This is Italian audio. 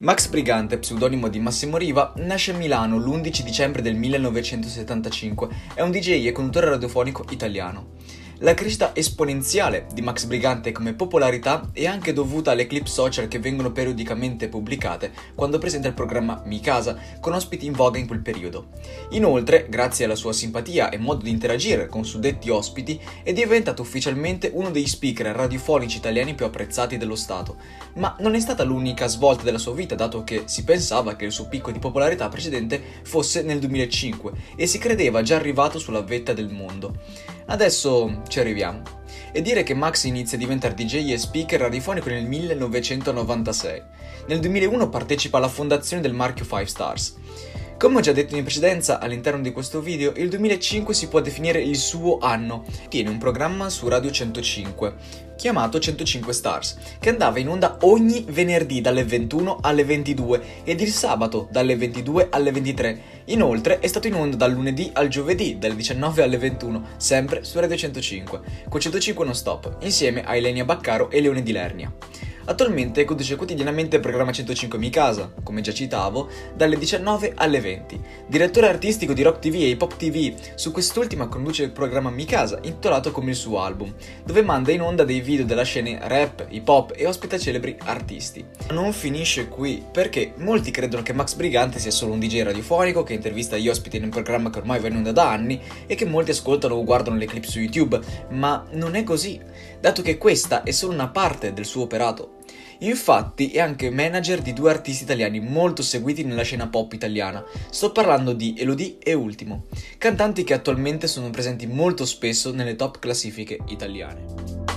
Max Brigante, pseudonimo di Massimo Riva, nasce a Milano l'11 dicembre del 1975. È un DJ e conduttore radiofonico italiano. La crescita esponenziale di Max Brigante come popolarità è anche dovuta alle clip social che vengono periodicamente pubblicate quando presenta il programma Mi Casa, con ospiti in voga in quel periodo. Inoltre, grazie alla sua simpatia e modo di interagire con suddetti ospiti, è diventato ufficialmente uno dei speaker radiofonici italiani più apprezzati dello Stato. Ma non è stata l'unica svolta della sua vita, dato che si pensava che il suo picco di popolarità precedente fosse nel 2005 e si credeva già arrivato sulla vetta del mondo. Adesso ci arriviamo. E dire che Max inizia a diventare DJ e speaker radiofonico nel 1996. Nel 2001 partecipa alla fondazione del marchio 5 Stars. Come ho già detto in precedenza all'interno di questo video, il 2005 si può definire il suo anno. Tiene un programma su Radio 105, chiamato 105 Stars, che andava in onda ogni venerdì dalle 21 alle 22 ed il sabato dalle 22 alle 23. Inoltre è stato in onda dal lunedì al giovedì dalle 19 alle 21, sempre su Radio 105, con 105 non stop, insieme a Elenia Baccaro e Leone di Lernia. Attualmente conduce quotidianamente il programma 105 Mi Casa, come già citavo, dalle 19 alle 20. Direttore artistico di Rock TV e Hip Hop TV, su quest'ultima conduce il programma Mi Casa, intitolato come il suo album, dove manda in onda dei video della scena rap, hip hop e ospita celebri artisti. Non finisce qui, perché molti credono che Max Brigante sia solo un DJ radiofonico che intervista gli ospiti in un programma che ormai va in onda da anni e che molti ascoltano o guardano le clip su YouTube, ma non è così, dato che questa è solo una parte del suo operato. Infatti è anche manager di due artisti italiani molto seguiti nella scena pop italiana. Sto parlando di Elodie e Ultimo, cantanti che attualmente sono presenti molto spesso nelle top classifiche italiane.